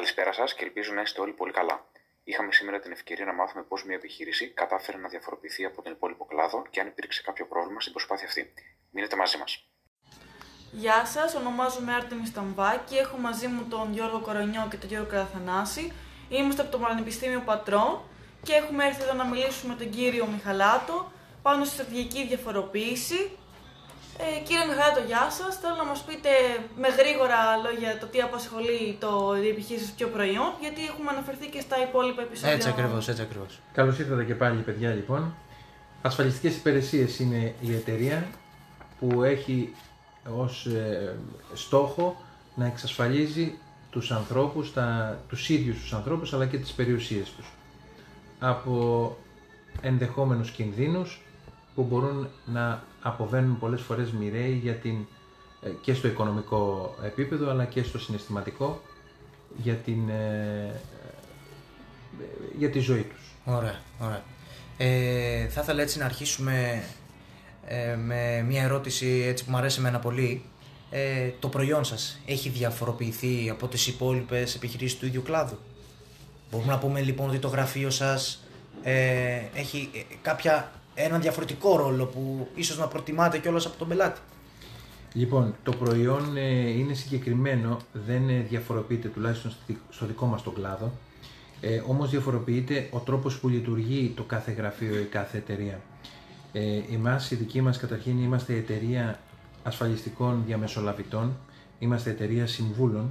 Καλησπέρα σας και ελπίζω να είστε όλοι πολύ καλά. Είχαμε σήμερα την ευκαιρία να μάθουμε πώς μια επιχείρηση κατάφερε να διαφοροποιηθεί από τον υπόλοιπο κλάδο και αν υπήρξε κάποιο πρόβλημα στην προσπάθεια αυτή. Μείνετε μαζί μας. Γεια σας, ονομάζομαι Άρτεμι Σταμβάκη. Έχω μαζί μου τον Γιώργο Κορονιό και τον Γιώργο Καραθανάση. Είμαστε από το Πανεπιστήμιο Πατρών και έχουμε έρθει εδώ να μιλήσουμε με τον κύριο Μιχαλάτο πάνω στη στρατηγική διαφοροποίηση ε, κύριε Μιχάλατο, γεια σας. Θέλω να μας πείτε με γρήγορα λόγια το τι απασχολεί το επιχείρηση πιο προϊόν, γιατί έχουμε αναφερθεί και στα υπόλοιπα επεισόδια. Έτσι ακριβώς, έτσι ακριβώς. Καλώς ήρθατε και πάλι, παιδιά, λοιπόν. Ασφαλιστικές υπηρεσίες είναι η εταιρεία που έχει ως ε, στόχο να εξασφαλίζει τους ανθρώπους, τα, τους ίδιους τους ανθρώπους αλλά και τις περιουσίες τους από ενδεχόμενους κινδύνους που μπορούν να αποβαίνουν πολλές φορές μοιραίοι για την, ε, και στο οικονομικό επίπεδο αλλά και στο συναισθηματικό για, την, ε, ε, για τη ζωή τους. Ωραία, ωραία. Ε, θα ήθελα έτσι να αρχίσουμε με μια ερώτηση έτσι που μου αρέσει εμένα πολύ. Ε, το προϊόν σας έχει διαφοροποιηθεί από τις υπόλοιπες επιχειρήσεις του ίδιου κλάδου; Μπορούμε να πούμε λοιπόν ότι το γραφείο σας ε, έχει κάποια ένα διαφορετικό ρόλο που ίσως να προτιμάτε κιόλας από τον πελάτη. Λοιπόν, το προϊόν ε, είναι συγκεκριμένο, δεν ε, διαφοροποιείται τουλάχιστον στο δικό μας τον κλάδο, ε, όμως διαφοροποιείται ο τρόπος που λειτουργεί το κάθε γραφείο ή κάθε εταιρεία. Ε, εμάς, η δική μας καταρχήν είμαστε εταιρεία ασφαλιστικών διαμεσολαβητών, είμαστε εταιρεία συμβούλων,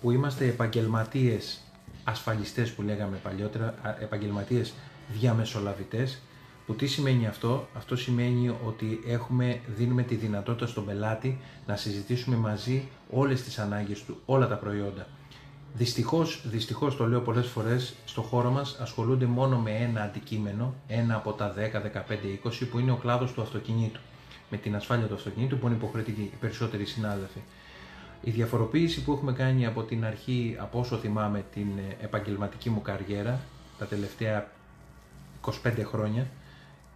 που είμαστε επαγγελματίες ασφαλιστές που λέγαμε παλιότερα, επαγγελματίες διαμεσολαβητές, που τι σημαίνει αυτό, αυτό σημαίνει ότι έχουμε, δίνουμε τη δυνατότητα στον πελάτη να συζητήσουμε μαζί όλες τις ανάγκες του, όλα τα προϊόντα. Δυστυχώς, δυστυχώς το λέω πολλές φορές, στο χώρο μας ασχολούνται μόνο με ένα αντικείμενο, ένα από τα 10, 15, 20 που είναι ο κλάδος του αυτοκινήτου. Με την ασφάλεια του αυτοκινήτου που είναι υποχρεωτική οι περισσότεροι συνάδελφοι. Η διαφοροποίηση που έχουμε κάνει από την αρχή, από όσο θυμάμαι την επαγγελματική μου καριέρα, τα τελευταία 25 χρόνια,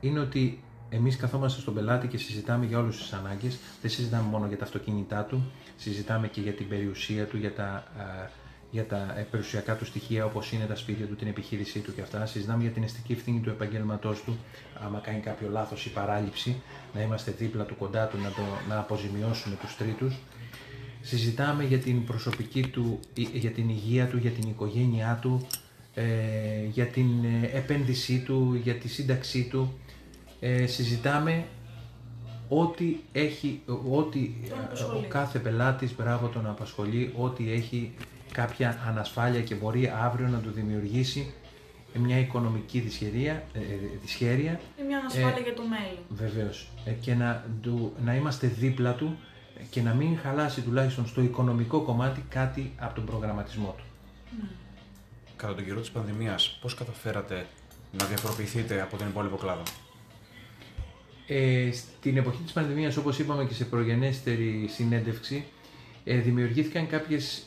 είναι ότι εμείς καθόμαστε στον πελάτη και συζητάμε για όλες τις ανάγκες. Δεν συζητάμε μόνο για τα αυτοκίνητά του, συζητάμε και για την περιουσία του, για τα, για τα ε, περιουσιακά του στοιχεία όπως είναι τα σπίτια του, την επιχείρησή του και αυτά. Συζητάμε για την αισθητική ευθύνη του επαγγέλματός του, άμα κάνει κάποιο λάθος ή παράληψη, να είμαστε δίπλα του, κοντά του, να, το, να αποζημιώσουμε τους τρίτους. Συζητάμε για την προσωπική του, για την υγεία του, για την οικογένειά του, ε, για την ε, επένδυσή του, για τη σύνταξή του ε, συζητάμε ό,τι έχει, ό,τι ο κάθε πελάτης, μπράβο τον απασχολεί, ό,τι έχει κάποια ανασφάλεια και μπορεί αύριο να του δημιουργήσει μια οικονομική δυσχερία, ε, ε δυσχέρεια. Ή μια ανασφάλεια ε, για το μέλλον. Βεβαίως. Ε, και να, να είμαστε δίπλα του και να μην χαλάσει τουλάχιστον στο οικονομικό κομμάτι κάτι από τον προγραμματισμό του. Mm. Κατά τον καιρό της πανδημίας, πώς καταφέρατε να διαφοροποιηθείτε από τον υπόλοιπο κλάδο; Ε, στην εποχή της πανδημίας, όπως είπαμε και σε προγενέστερη συνέντευξη, ε, δημιουργήθηκαν κάποιες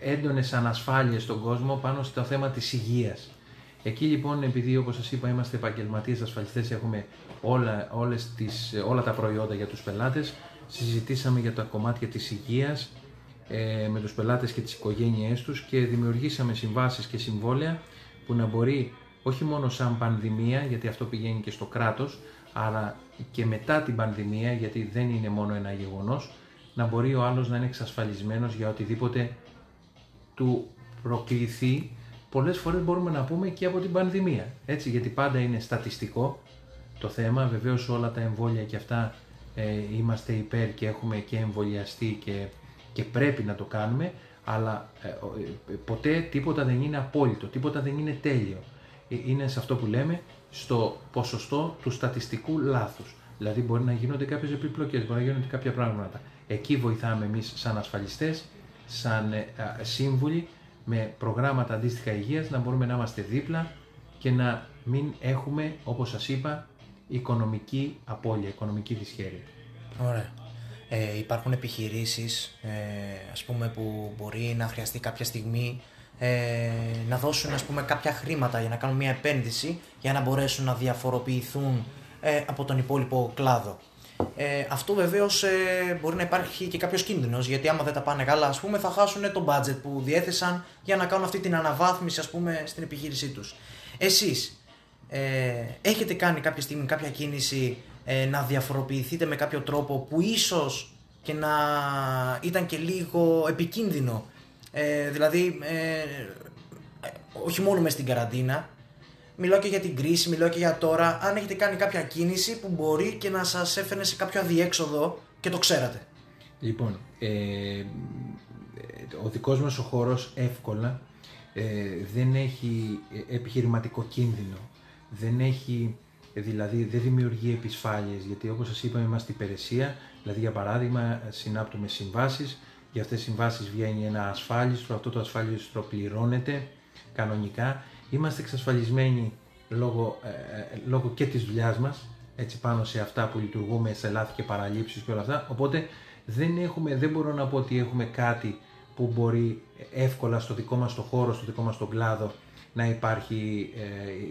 ε, έντονες ανασφάλειες στον κόσμο πάνω στο θέμα της υγείας. Εκεί λοιπόν, επειδή όπως σας είπα είμαστε επαγγελματίες ασφαλιστές, έχουμε όλα, όλες τις, όλα τα προϊόντα για τους πελάτες, συζητήσαμε για τα κομμάτια της υγείας ε, με τους πελάτες και τις οικογένειές τους και δημιουργήσαμε συμβάσεις και συμβόλαια που να μπορεί όχι μόνο σαν πανδημία, γιατί αυτό πηγαίνει και στο κράτος, Άρα και μετά την πανδημία, γιατί δεν είναι μόνο ένα γεγονός, να μπορεί ο άλλος να είναι εξασφαλισμένος για οτιδήποτε του προκληθεί, πολλές φορές μπορούμε να πούμε και από την πανδημία, έτσι, γιατί πάντα είναι στατιστικό το θέμα, βεβαίως όλα τα εμβόλια και αυτά ε, είμαστε υπέρ και έχουμε και εμβολιαστεί και, και πρέπει να το κάνουμε, αλλά ε, ε, ποτέ τίποτα δεν είναι απόλυτο, τίποτα δεν είναι τέλειο. Ε, είναι σε αυτό που λέμε στο ποσοστό του στατιστικού λάθους. Δηλαδή μπορεί να γίνονται κάποιες επιπλοκές, μπορεί να γίνονται κάποια πράγματα. Εκεί βοηθάμε εμείς σαν ασφαλιστές, σαν ε, σύμβουλοι, με προγράμματα αντίστοιχα υγείας, να μπορούμε να είμαστε δίπλα και να μην έχουμε, όπως σας είπα, οικονομική απώλεια, οικονομική δυσχέρεια. Ωραία. Ε, υπάρχουν επιχειρήσεις, ε, ας πούμε, που μπορεί να χρειαστεί κάποια στιγμή ε, να δώσουν ας πούμε κάποια χρήματα για να κάνουν μια επένδυση για να μπορέσουν να διαφοροποιηθούν ε, από τον υπόλοιπο κλάδο. Ε, αυτό βεβαίως ε, μπορεί να υπάρχει και κάποιος κίνδυνος γιατί άμα δεν τα πάνε καλά, ας πούμε, θα χάσουν το budget που διέθεσαν για να κάνουν αυτή την αναβάθμιση ας πούμε, στην επιχείρησή τους. Εσείς ε, έχετε κάνει κάποια στιγμή κάποια κίνηση ε, να διαφοροποιηθείτε με κάποιο τρόπο που ίσως και να ήταν και λίγο επικίνδυνο. Ε, δηλαδή, ε, όχι μόνο μες στην καραντίνα, μιλάω και για την κρίση, μιλάω και για τώρα, αν έχετε κάνει κάποια κίνηση που μπορεί και να σας έφερνε σε κάποιο αδιέξοδο και το ξέρατε. Λοιπόν, ε, ο δικός μας ο χώρος εύκολα ε, δεν έχει επιχειρηματικό κίνδυνο, δεν έχει, δηλαδή δεν δημιουργεί επισφάλειες, γιατί όπως σας είπαμε είμαστε υπηρεσία, δηλαδή για παράδειγμα συνάπτουμε συμβάσεις, για αυτές τις συμβάσεις βγαίνει ένα ασφάλιστρο, αυτό το ασφάλιστρο πληρώνεται κανονικά, είμαστε εξασφαλισμένοι λόγω, ε, ε, λόγω και της δουλειάς μας, έτσι πάνω σε αυτά που λειτουργούμε, σε λάθη και παραλήψεις και όλα αυτά, οπότε δεν, έχουμε, δεν μπορώ να πω ότι έχουμε κάτι που μπορεί εύκολα στο δικό μας το χώρο, στο δικό μας τον κλάδο να υπάρχει ε,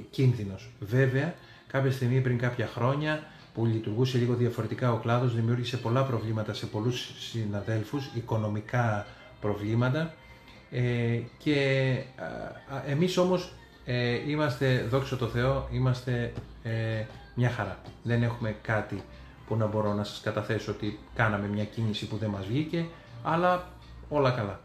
κίνδυνος. Βέβαια, κάποια στιγμή πριν κάποια χρόνια που λειτουργούσε λίγο διαφορετικά ο κλάδος δημιούργησε πολλά προβλήματα σε πολλούς συναδέλφους, οικονομικά προβλήματα ε, και ε, εμείς όμως ε, είμαστε, δόξα τω Θεώ, είμαστε ε, μια χαρά. Δεν έχουμε κάτι που να μπορώ να σας καταθέσω ότι κάναμε μια κίνηση που δεν μας βγήκε, αλλά όλα καλά.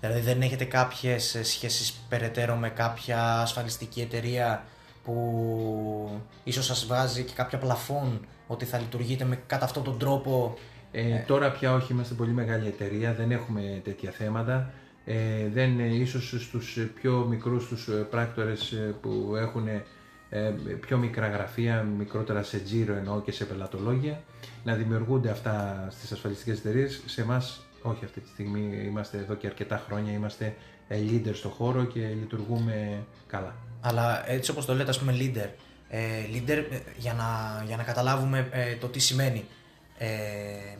Δηλαδή δεν έχετε κάποιες σχέσεις περαιτέρω με κάποια ασφαλιστική εταιρεία που ίσως σας βάζει και κάποια πλαφόν ότι θα λειτουργείτε με κατά αυτόν τον τρόπο. Ε, τώρα πια όχι, είμαστε πολύ μεγάλη εταιρεία, δεν έχουμε τέτοια θέματα. Ε, δεν, ίσως στους πιο μικρούς τους πράκτορες ε, που έχουν ε, πιο μικρά γραφεία, μικρότερα σε τζίρο εννοώ και σε πελατολόγια, να δημιουργούνται αυτά στις ασφαλιστικές εταιρείες. Σε εμάς όχι αυτή τη στιγμή, είμαστε εδώ και αρκετά χρόνια, είμαστε ε, leader στο χώρο και λειτουργούμε καλά. Αλλά έτσι όπως το λέτε, ας πούμε leader, ε, leader ε, για, να, για να καταλάβουμε ε, το τι σημαίνει. Ε,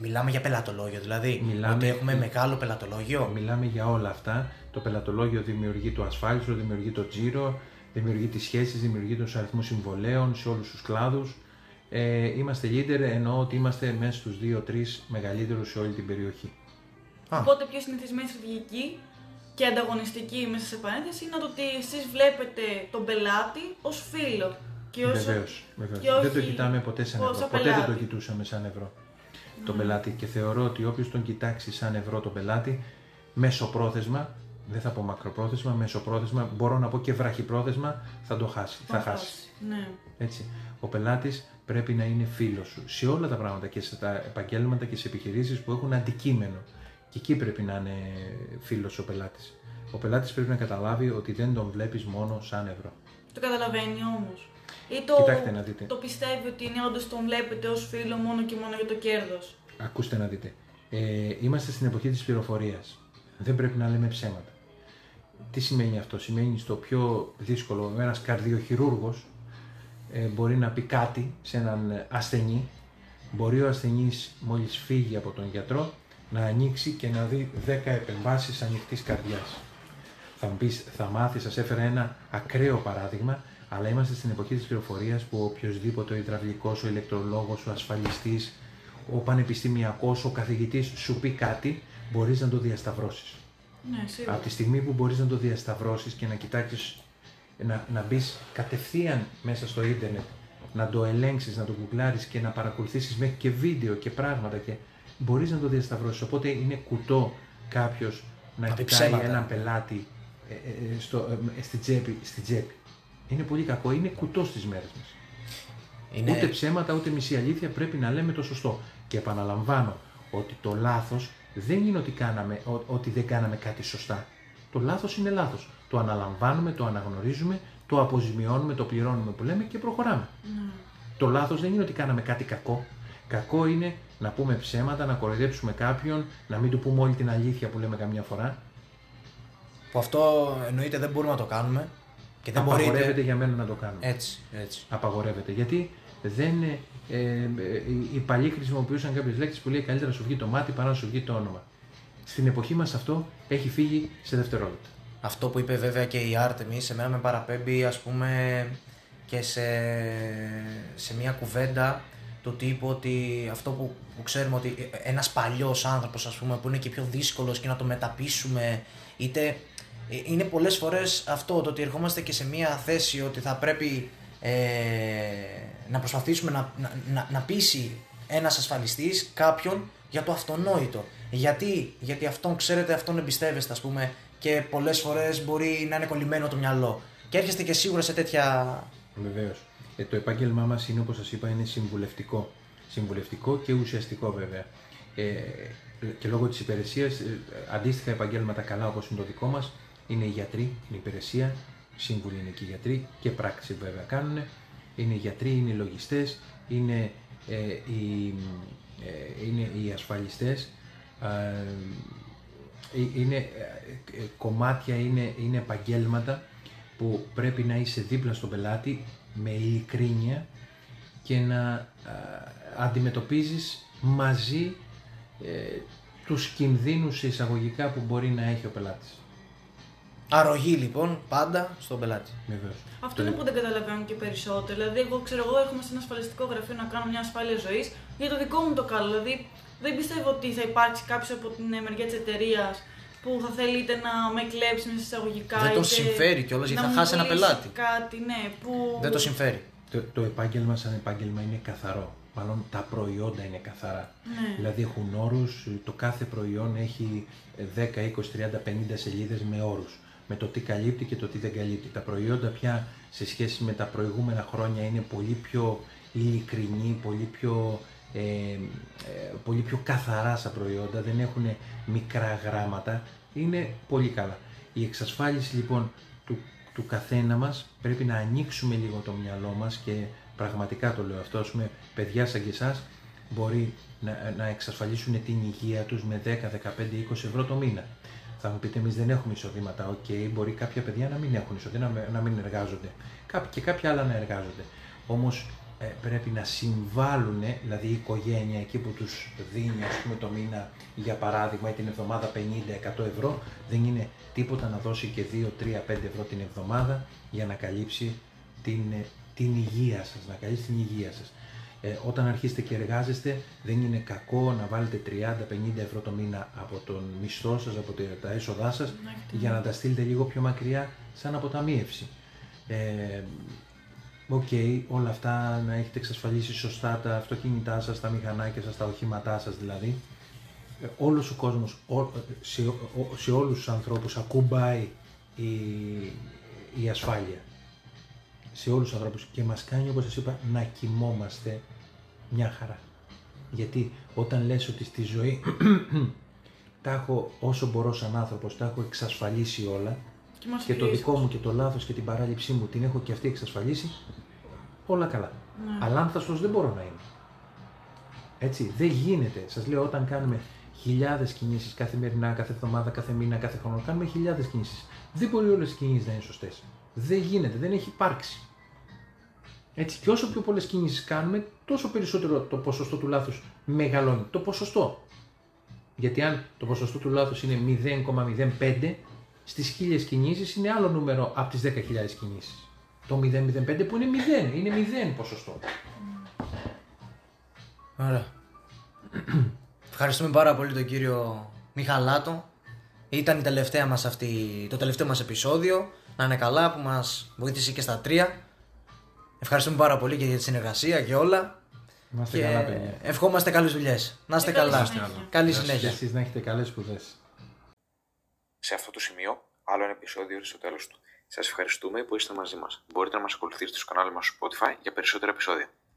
μιλάμε για πελατολόγιο, δηλαδή μιλάμε, ότι έχουμε μεγάλο πελατολόγιο. Μιλάμε για όλα αυτά. Το πελατολόγιο δημιουργεί το ασφάλιστρο, δημιουργεί το τζίρο, δημιουργεί τις σχέσεις, δημιουργεί τους αριθμούς συμβολέων σε όλους τους κλάδους. Ε, είμαστε leader ενώ ότι είμαστε μέσα στους 2-3 μεγαλύτερους σε όλη την περιοχή. Οπότε πιο συνηθισμένη στρατηγική και ανταγωνιστική μέσα σε παρένθεση είναι ότι εσείς βλέπετε τον πελάτη ως φίλο. Και ως... Βεβαίως, βεβαίως. Δεν το κοιτάμε ποτέ σαν ευρώ. Ποτέ δεν το κοιτούσαμε σαν ευρώ τον πελάτη και θεωρώ ότι όποιος τον κοιτάξει σαν ευρώ τον πελάτη, πρόθεσμα, δεν θα πω μακροπρόθεσμα, πρόθεσμα, μπορώ να πω και βραχυπρόθεσμα, θα το χάσει. Θα, χάσει. Ναι. Έτσι. Ο πελάτης πρέπει να είναι φίλος σου σε όλα τα πράγματα και σε τα επαγγέλματα και σε επιχειρήσεις που έχουν αντικείμενο. Και εκεί πρέπει να είναι φίλος ο πελάτης. Ο πελάτης πρέπει να καταλάβει ότι δεν τον βλέπεις μόνο σαν ευρώ. Το καταλαβαίνει όμως. Ή το, να δείτε. το πιστεύει ότι είναι όντως τον βλέπετε ως φίλο μόνο και μόνο για το κέρδος. Ακούστε να δείτε. Ε, είμαστε στην εποχή της πληροφορίας. Δεν πρέπει να λέμε ψέματα. Τι σημαίνει αυτό, σημαίνει στο πιο δύσκολο, ένας καρδιοχειρούργος ε, μπορεί να πει κάτι σε έναν ασθενή. Μπορεί ο ασθενής μόλις φύγει από τον γιατρό να ανοίξει και να δει 10 επεμβάσεις ανοιχτής καρδιάς. Θα μου πεις, θα μάθεις, σας έφερα ένα ακραίο παράδειγμα αλλά είμαστε στην εποχή της πληροφορίας που οποιοδήποτε ο υδραυλικός, ο ηλεκτρολόγος, ο ασφαλιστής, ο πανεπιστημιακός, ο καθηγητής σου πει κάτι, μπορείς να το διασταυρώσεις. Ναι, σίγουρα. Από τη στιγμή που μπορείς να το διασταυρώσεις και να κοιτάξεις, να, να μπεις κατευθείαν μέσα στο ίντερνετ, να το ελέγξεις, να το γκουγκλάρεις και να παρακολουθήσεις μέχρι και βίντεο και πράγματα και μπορείς να το διασταυρώσεις. Οπότε είναι κουτό κάποιος να κοιτάει έναν πελάτη ε, ε, ε στο, ε, στη, τσέπη, στη τσέπη είναι πολύ κακό. Είναι κουτό στις μέρες μας. Είναι... Ούτε ψέματα ούτε μισή αλήθεια πρέπει να λέμε το σωστό. Και επαναλαμβάνω ότι το λάθος δεν είναι ότι, κάναμε, ότι δεν κάναμε κάτι σωστά. Το λάθος είναι λάθος. Το αναλαμβάνουμε, το αναγνωρίζουμε, το αποζημιώνουμε, το πληρώνουμε που λέμε και προχωράμε. Mm. Το λάθος δεν είναι ότι κάναμε κάτι κακό. Κακό είναι να πούμε ψέματα, να κοροϊδέψουμε κάποιον, να μην του πούμε όλη την αλήθεια που λέμε καμιά φορά. Που αυτό εννοείται δεν μπορούμε να το κάνουμε. Και δεν Απαγορεύεται μπορείτε... για μένα να το κάνω. Έτσι, έτσι. Απαγορεύεται. Γιατί δεν, ε, ε, οι παλιοί χρησιμοποιούσαν κάποιες λέξεις που λέει καλύτερα να σου βγει το μάτι παρά να σου βγει το όνομα. Στην εποχή μας αυτό έχει φύγει σε δευτερόλεπτα. Αυτό που είπε βέβαια και η Άρτεμι, σε μένα με παραπέμπει ας πούμε και σε, σε μια κουβέντα του τύπου ότι αυτό που, που ξέρουμε ότι ένας παλιός άνθρωπος ας πούμε που είναι και πιο δύσκολος και να το μεταπίσουμε είτε ε, είναι πολλές φορές αυτό το ότι ερχόμαστε και σε μια θέση ότι θα πρέπει ε, να προσπαθήσουμε να, να, να, να πείσει ένας ασφαλιστής κάποιον για το αυτονόητο. Γιατί, γιατί αυτόν ξέρετε, αυτόν εμπιστεύεστε ας πούμε και πολλές φορές μπορεί να είναι κολλημένο το μυαλό. Και έρχεστε και σίγουρα σε τέτοια... Βεβαίως. Ε, το επάγγελμά μας είναι, όπως σας είπα, είναι συμβουλευτικό. Συμβουλευτικό και ουσιαστικό βέβαια. Ε, και λόγω της υπηρεσίας, ε, αντίστοιχα επαγγέλματα καλά όπως είναι το δικό μας, είναι οι γιατροί, είναι η υπηρεσία, σύμβουλοι είναι και οι γιατροί και πράξη βέβαια κάνουν. Είναι οι γιατροί, είναι οι λογιστές, είναι, ε, οι, ε, είναι οι ασφαλιστές, ε, είναι ε, κομμάτια, είναι, είναι επαγγέλματα που πρέπει να είσαι δίπλα στον πελάτη με ειλικρίνεια και να αντιμετωπίζεις μαζί ε, τους κινδύνους εισαγωγικά που μπορεί να έχει ο πελάτης. Αρρωγή λοιπόν πάντα στον πελάτη. Βεβαίως. Αυτό είναι που δεν καταλαβαίνω και περισσότερο. Δηλαδή, εγώ ξέρω, εγώ έρχομαι σε ένα ασφαλιστικό γραφείο να κάνω μια ασφάλεια ζωής για το δικό μου το καλό. Δηλαδή, δεν πιστεύω ότι θα υπάρξει κάποιος από την μεριά της εταιρείας που θα θέλει είτε να με κλέψει μέσα εισαγωγικά. Δεν τον είτε συμφέρει κιόλας γιατί να θα μου χάσει ένα πουλήσει πελάτη. Κάτι, ναι, που... Δεν το συμφέρει. Το, το επάγγελμα σαν επάγγελμα είναι καθαρό. Μάλλον τα προϊόντα είναι καθαρά. Ναι. Δηλαδή έχουν όρους, το κάθε προϊόν έχει 10, 20, 30, 50 σελίδες με όρους. Με το τι καλύπτει και το τι δεν καλύπτει. Τα προϊόντα πια σε σχέση με τα προηγούμενα χρόνια είναι πολύ πιο ειλικρινή, πολύ πιο, ε, ε, πολύ πιο καθαρά σαν προϊόντα, δεν έχουν μικρά γράμματα, είναι πολύ καλά. Η εξασφάλιση λοιπόν του, του καθένα μας πρέπει να ανοίξουμε λίγο το μυαλό μας και πραγματικά το λέω αυτό, ας πούμε, παιδιά σαν και εσάς μπορεί να, να εξασφαλίσουν την υγεία τους με 10, 15, 20 ευρώ το μήνα. Θα μου πείτε, εμείς δεν έχουμε εισοδήματα. Οκ, μπορεί κάποια παιδιά να μην έχουν εισοδήματα, να, να μην εργάζονται. Κάποιοι και κάποια άλλα να εργάζονται. Όμως ε, πρέπει να συμβάλλουν, δηλαδή η οικογένεια εκεί που τους δίνει ας πούμε, το μήνα για παράδειγμα ή την εβδομάδα 50-100 ευρώ, δεν είναι τίποτα να δώσει και 2, 3, 5 ευρώ την εβδομάδα για να καλύψει την, ε, την υγεία σας, να καλύψει την υγεία σας. Ε, όταν αρχίσετε και εργάζεστε, δεν είναι κακό να βάλετε 30-50 ευρώ το μήνα από τον μισθό σας, από τα έσοδά σας, Να έχετε για να τα στείλετε λίγο πιο μακριά σαν αποταμίευση. Ε, Οκ, όλα αυτά να έχετε εξασφαλίσει σωστά τα αυτοκίνητά σας, τα μηχανάκια σας, τα οχήματά σας δηλαδή. Ε, όλος ο κόσμος, ό- σε, ο- σε όλους τους ανθρώπους ακούμπάει η, η ασφάλεια. Σε όλους τους ανθρώπους και μας κάνει όπως σας είπα να κοιμόμαστε μια χαρά. Γιατί όταν λες ότι στη ζωή τα έχω όσο μπορώ σαν άνθρωπος, τα έχω εξασφαλίσει όλα Και, μας και το φυλίσσουν. δικό μου και το λάθος και την παράληψή μου την έχω και αυτή εξασφαλίσει, όλα καλά. Ναι. Αλλά άνθαστος δεν μπορώ να είμαι. Έτσι, δεν γίνεται. Σας λέω όταν κάνουμε χιλιάδες κινήσεις καθημερινά, κάθε εβδομάδα, κάθε μήνα, κάθε χρόνο, κάνουμε χιλιάδες κινήσεις. Δεν μπορεί όλες οι κινήσεις να είναι σωστές. Δεν γίνεται, δεν έχει υπάρξει. Έτσι, και όσο πιο πολλές κινήσεις κάνουμε, τόσο περισσότερο το ποσοστό του λάθους μεγαλώνει. Το ποσοστό. Γιατί αν το ποσοστό του λάθους είναι 0,05, στις 1000 κινήσεις είναι άλλο νούμερο από τις 10.000 κινήσεις. Το 0,05 που είναι 0, είναι 0 ποσοστό. Ωραία. Ευχαριστούμε πάρα πολύ τον κύριο Μιχαλάτο. Ήταν η τελευταία μας αυτή, το τελευταίο μας επεισόδιο. Να είναι καλά που μας βοήθησε και στα τρία. Ευχαριστούμε πάρα πολύ και για τη συνεργασία και όλα. Να είστε και καλά, παιδιά. ευχόμαστε καλές δουλειές. Να είστε Και καλή καλά. συνέχεια. Καλή Και συνέχεια. εσείς να έχετε καλές σπουδές. Σε αυτό το σημείο, άλλο ένα επεισόδιο ήρθε στο τέλος του. Σας ευχαριστούμε που είστε μαζί μας. Μπορείτε να μας ακολουθήσετε στο κανάλι μας στο Spotify για περισσότερα επεισόδια.